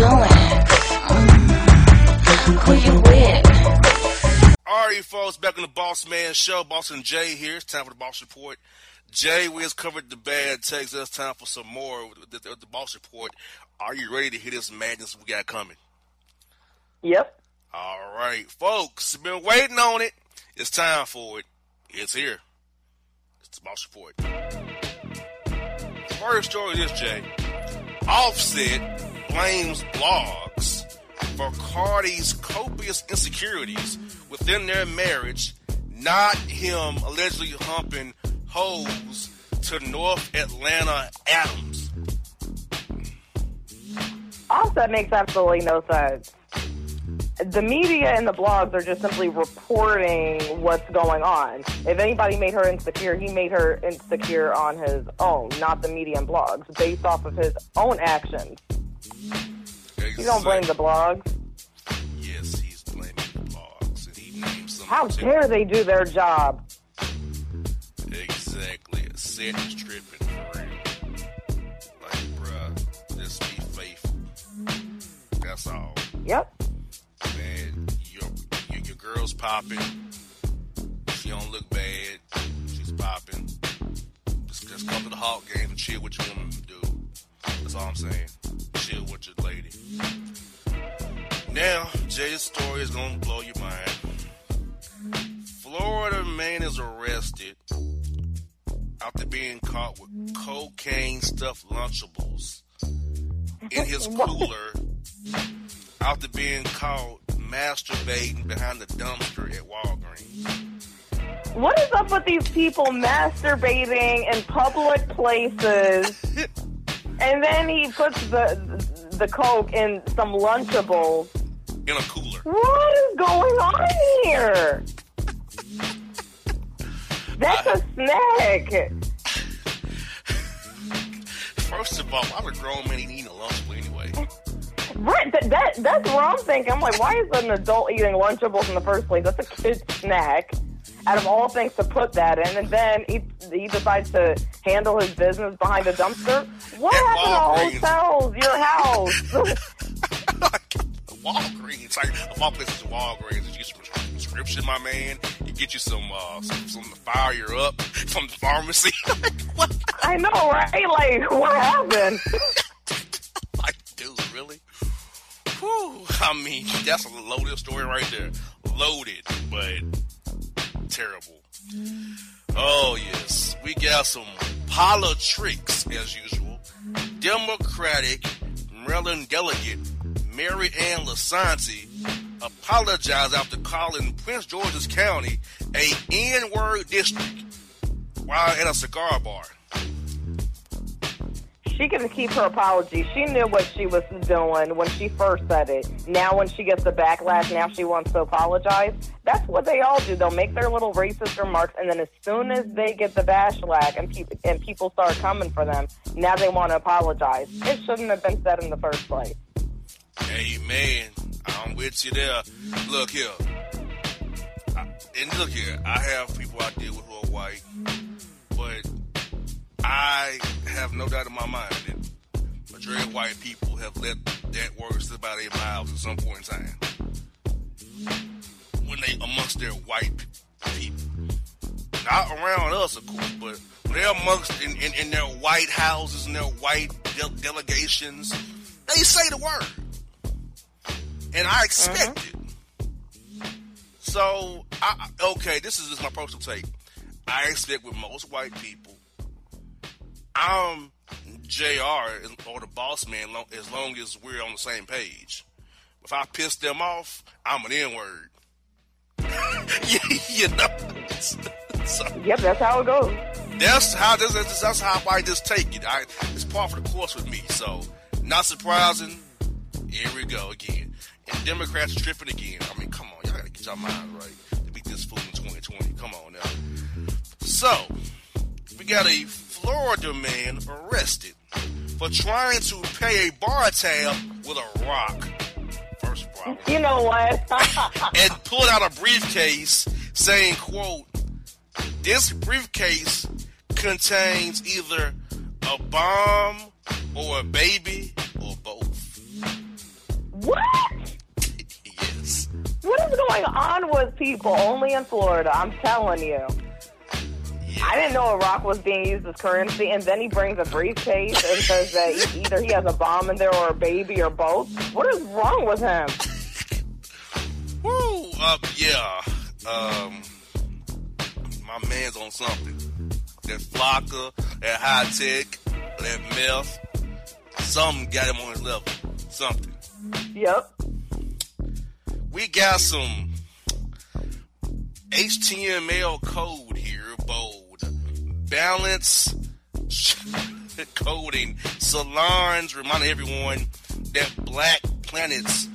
What you doing? Who you with? All right, folks, back on the Boss Man Show. Boss and Jae here. It's time for the Boss Report. Jae, we has covered the bad takes. It's time for some more with the, the, the Boss Report. Are you ready to hear this madness we got coming? Yep. All right, folks, been waiting on it. It's time for it. It's here. It's the Boss Report. First story is Jae. Offset blames blogs for Cardi's copious insecurities within their marriage, not him allegedly humping hoes to North Atlanta Adams. Offset makes absolutely no sense. The media and the blogs are just simply reporting what's going on. If anybody made her insecure, he made her insecure on his own, not the media and blogs, based off of his own actions. You don't blame the blogs. Yes, he's blaming the blogs. And he named some. How dare they do their job? Exactly. Offset is tripping for real. Like, bruh, just be faithful. That's all. Yep. Man, your, your, your girl's popping. She don't look bad. She's popping. Just, just come to the Hawk game and chill with your woman, dude. That's all I'm saying. Chill with your lady. Now, Jae's story is gonna blow your mind. Florida man is arrested after being caught with cocaine stuffed Lunchables in his cooler after being caught masturbating behind the dumpster at Walgreens. What is up with these people masturbating in public places? and then he puts the the coke in some Lunchables. In a cooler. What is going on here? That's a snack. First of all, I'm a grown man eating a Lunchable anyway. Right, that, that that's what I'm thinking. I'm like, why is an adult eating Lunchables in the first place? That's a kid snack. Out of all things to put that in, and then he, he decides to handle his business behind a dumpster. What At happened to hotels? Your house? Walgreens, like of all places, Walgreens. You get some prescription, my man. You get you some uh, some, some to fire you up from the pharmacy. what? I know, right? Like, what happened? Like, dude, really? Whew. I mean, that's a loaded story right there. Loaded, but terrible. Oh yes, we got some politics as usual. Democratic Maryland delegate Mary Ann Lisanti apologized after calling Prince George's County a N-word district while at a cigar bar. She can keep her apology. She knew what she was doing when she first said it. Now, when she gets the backlash, now she wants to apologize. That's what they all do. They'll make their little racist remarks, and then as soon as they get the backlash and, pe- and people start coming for them, now they want to apologize. It shouldn't have been said in the first place. Amen. I'm with you there. Look here. I, and look here. I have people I deal with who are white, I have no doubt in my mind that majority of white people have let that word slip out of their mouths at some point in time. When they amongst their white people. Not around us, of course, but when they're amongst in, in, in their white houses and their white de- delegations, they say the word and I expect mm-hmm. it. So, I, I- okay, this is just my personal take. I expect with most white people, I'm Jr. or the boss man as long as we're on the same page. If I piss them off, I'm an N word. you know, so Yep, that's how it goes. that's how this, this that's how I just take it. I, it's part of the course with me. So, not surprising. Here we go again. And Democrats tripping again. I mean, come on, y'all gotta get your mind right to beat this fool in 2020. Come on now. So, we got a Florida man arrested for trying to pay a bar tab with a rock. First problem You know what? and pulled out a briefcase saying, quote, this briefcase contains either a bomb or a baby or both. what? yes. What is going on with people only in Florida? I'm telling you. I didn't know a rock was being used as currency, and then he brings a briefcase and says that either he has a bomb in there or a baby or both. What is wrong with him? Woo! Uh, yeah. Um, my man's on something. That flakka, that high tech, that meth. Something got him on his level. Something. Yep. we got some HTML code here, bold. Balance coding. Solange remind everyone that Black Planet's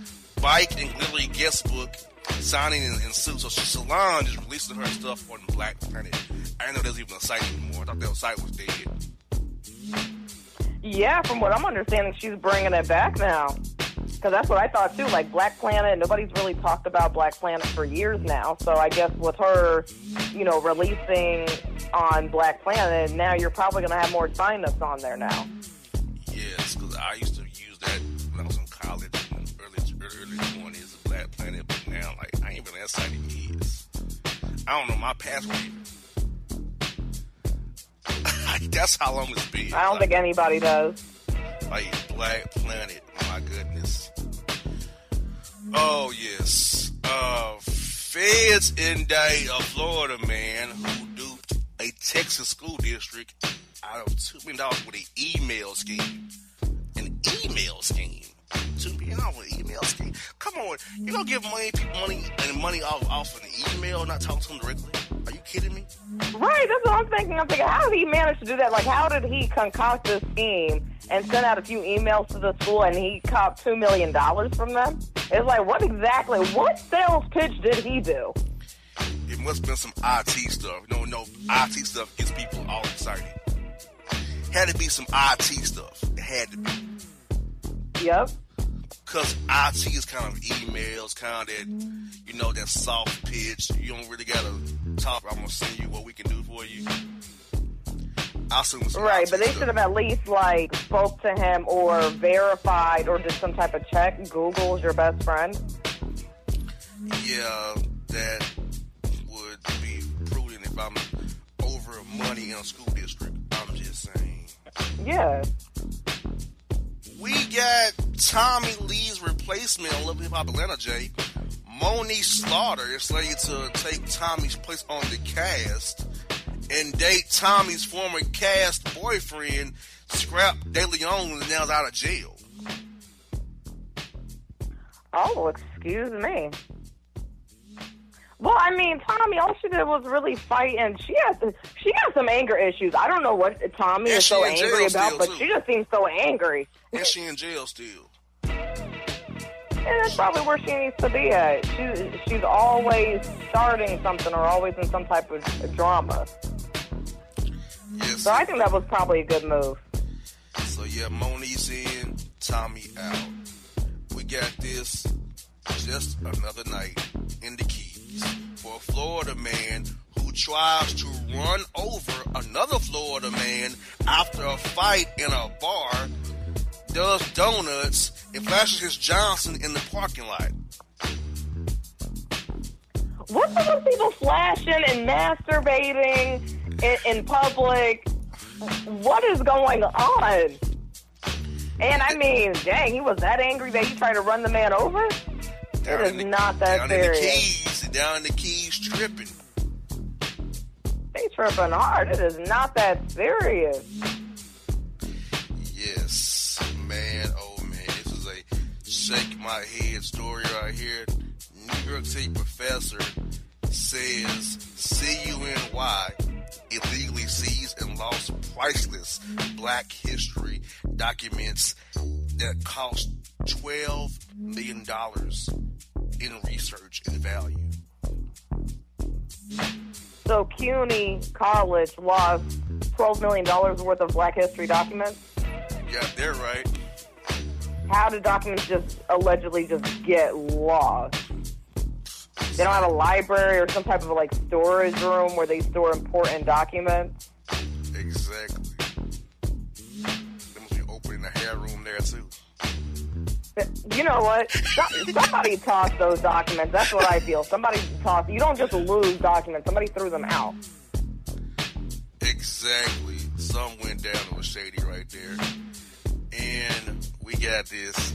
bike and glittery guest book signing in, in suit. So Solange is releasing her stuff on Black Planet. I didn't know there's even a site anymore. I thought that site was dead. Yeah, from what I'm understanding, she's bringing it back now. Because that's what I thought too. Like Black Planet, nobody's really talked about Black Planet for years now. So I guess with her, you know, releasing on Black Planet, and now you're probably going to have more signups on there now. Yes, because I used to use that when I was in college, in early early twenties, Black Planet. But now, like, I ain't been site in years. I don't know my password. That's how long it's been. I don't think anybody does. Like Black Planet. My goodness. Oh yes. Uh, feds indict a Florida man who duped a Texas school district out of two million dollars with an email scheme. An email scheme. Two million off an email scheme. Come on, you gonna give money people money and money off off an email, not talking to them directly? Are you kidding me? Right, that's what I'm thinking. I'm thinking, how did he manage to do that? Like, how did he concoct this scheme and send out a few emails to the school and he copped $2 million from them? It's like, what exactly, what sales pitch did he do? Must have been some IT stuff. You know, no IT stuff gets people all excited. Had to be some IT stuff. It had to be. Yep. Because IT is kind of emails, kind of that, you know, that soft pitch. You don't really got to talk. I'm to send you what we can do for you. Send some Right, IT but they stuff. should have at least, like, spoke to him or verified or did some type of check. Google's your best friend. Yeah, that if over money in a school district. I'm just saying. Yeah. We got Tommie Lee's replacement on Love Hip Hop Atlanta, Jae. Monique Slaughter is slated to take Tommie's place on the cast and date Tommie's former cast boyfriend, Scrap De Leon, who's now out of jail. Oh, excuse me. Well, I mean, Tommie, all she did was really fight, and she has she has some anger issues. I don't know what Tommie And is so angry about, but too. she just seems so angry, And she in jail still. and that's probably where she needs to be at. She's she's always starting something or always in some type of drama. Yes. So I think that was probably a good move. So yeah, Moni's in, Tommie out. We got this just another night in the Keys for a Florida man who tries to run over another Florida man after a fight in a bar, does donuts, and flashes his Johnson in the parking lot. What's with those people flashing and masturbating in, in public? What is going on? And I mean, dang, he was that angry that he tried to run the man over? Down is in the- not that down in the serious. Down the Keys tripping. They tripping hard. It is not that serious. Yes, man. Oh man, this is a shake my head story right here. New York City professor says CUNY illegally seized and lost priceless Black history documents that cost twelve million dollars in research and value. So CUNY College lost $12 million worth of Black History documents. Yeah, they're right. How did documents just allegedly just get lost? They don't have a library or some type of like storage room where they store important documents. Exactly. They must be opening a hair room there too. You know what? Somebody tossed those documents. That's what I feel. Somebody tossed. You don't just lose documents. Somebody threw them out. Exactly. Some went down. It was shady right there. And we got this.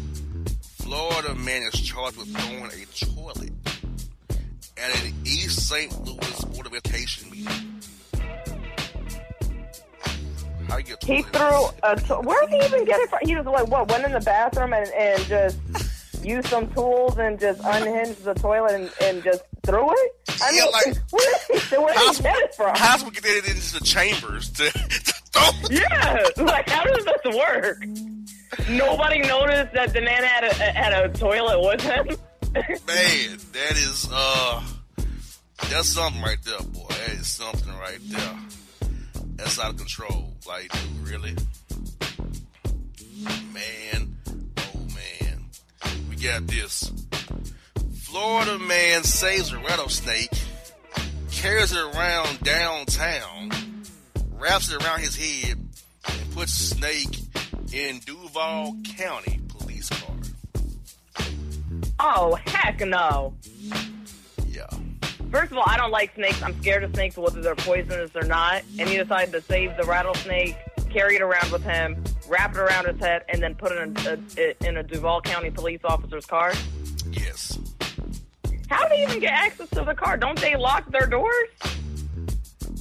Florida man is charged with throwing a toilet at an East St. Louis Board of Education meeting. He threw a. To- Where did he even get it from? He was like what? Went in the bathroom and, and just used some tools and just unhinged the toilet and, and just threw it. I Yeah, mean, like- where did he, where did he get it from? how's we get it into the chambers to, to throw? Yeah, like how does this work? Nobody noticed that the man had a had a toilet with him. Man, that is uh that's something right there, boy. That is something right there. That's out of control. Like, dude, really? Man, oh man. We got this. Florida man saves a rattlesnake, carries it around downtown, wraps it around his head, and puts snake in Duval County police car. oh heck no! First of all, I don't like snakes. I'm scared of snakes, whether they're poisonous or not. And he decided to save the rattlesnake, carry it around with him, wrap it around his head, and then put it in a, in a Duval County police officer's car. Yes. How did he even get access to the car? Don't they lock their doors?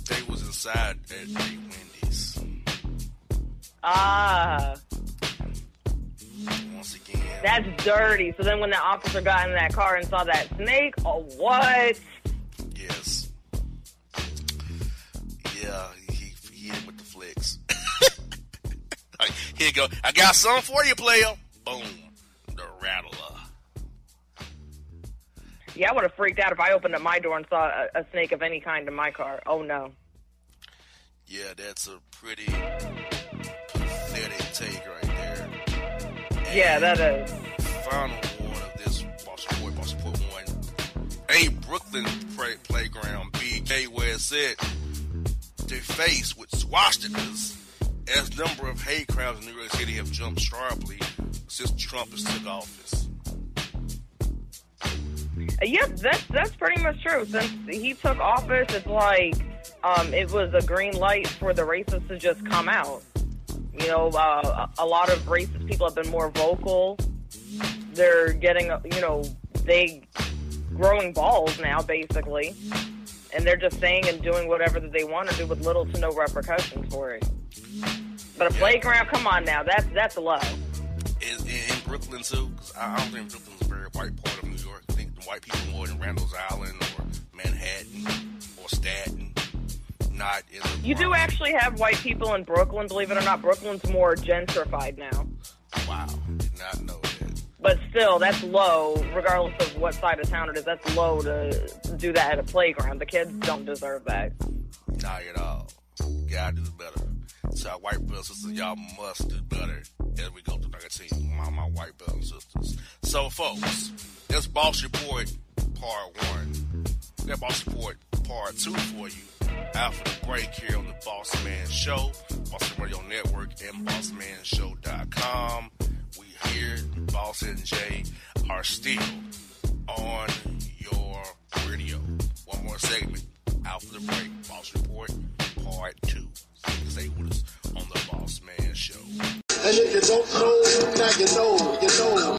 They was inside at a Wendy's. Ah, Once again, That's dirty. So then when the officer got in that car and saw that snake, oh what? Yeah, he, he hit with the flicks. Here you go. I got something for you, player. Boom. The rattler. Yeah, I would have freaked out if I opened up my door and saw a, a snake of any kind in my car. Oh no. Yeah, that's a pretty pathetic take right there. Yeah, that is. Final one of this boss report, boss report one. A Brooklyn play, playground BK where it said they face with swastikas as number of hate crimes in New York City have jumped sharply since Trump has took office. Yep, that's that's pretty much true. Since he took office, it's like um, it was a green light for the racists to just come out. You know, uh, a lot of racist people have been more vocal. They're getting, you know, they growing balls now, basically, and they're just saying and doing whatever that they want to do with little to no repercussions for it. But a playground, come on now, that's that's low. In, in, in Brooklyn too, 'cause I don't think Brooklyn's a very white part of New York. I think the white people more in Randall's Island or Manhattan or Staten, not in You do actually have white people in Brooklyn, believe it or not. Brooklyn's more gentrified now. Wow, But still, that's low, regardless of what side of town it is. That's low to do that at a playground. The kids don't deserve that. Not at all. Gotta do better. So our white brothers and sisters, y'all must do better as we go through like I tell you, my, my white brothers and sisters. So folks, that's Boss Report Part 1. That Boss Report Part 2 for you. After the break here on the Boss Man Show, Boss Radio Network, and BossManShow.com. Here, Boss and Jae are still on your radio. One more segment after the break. Boss Report Part 2. Stay with us on the Boss Man Show. And if you don't know, now you know, you know.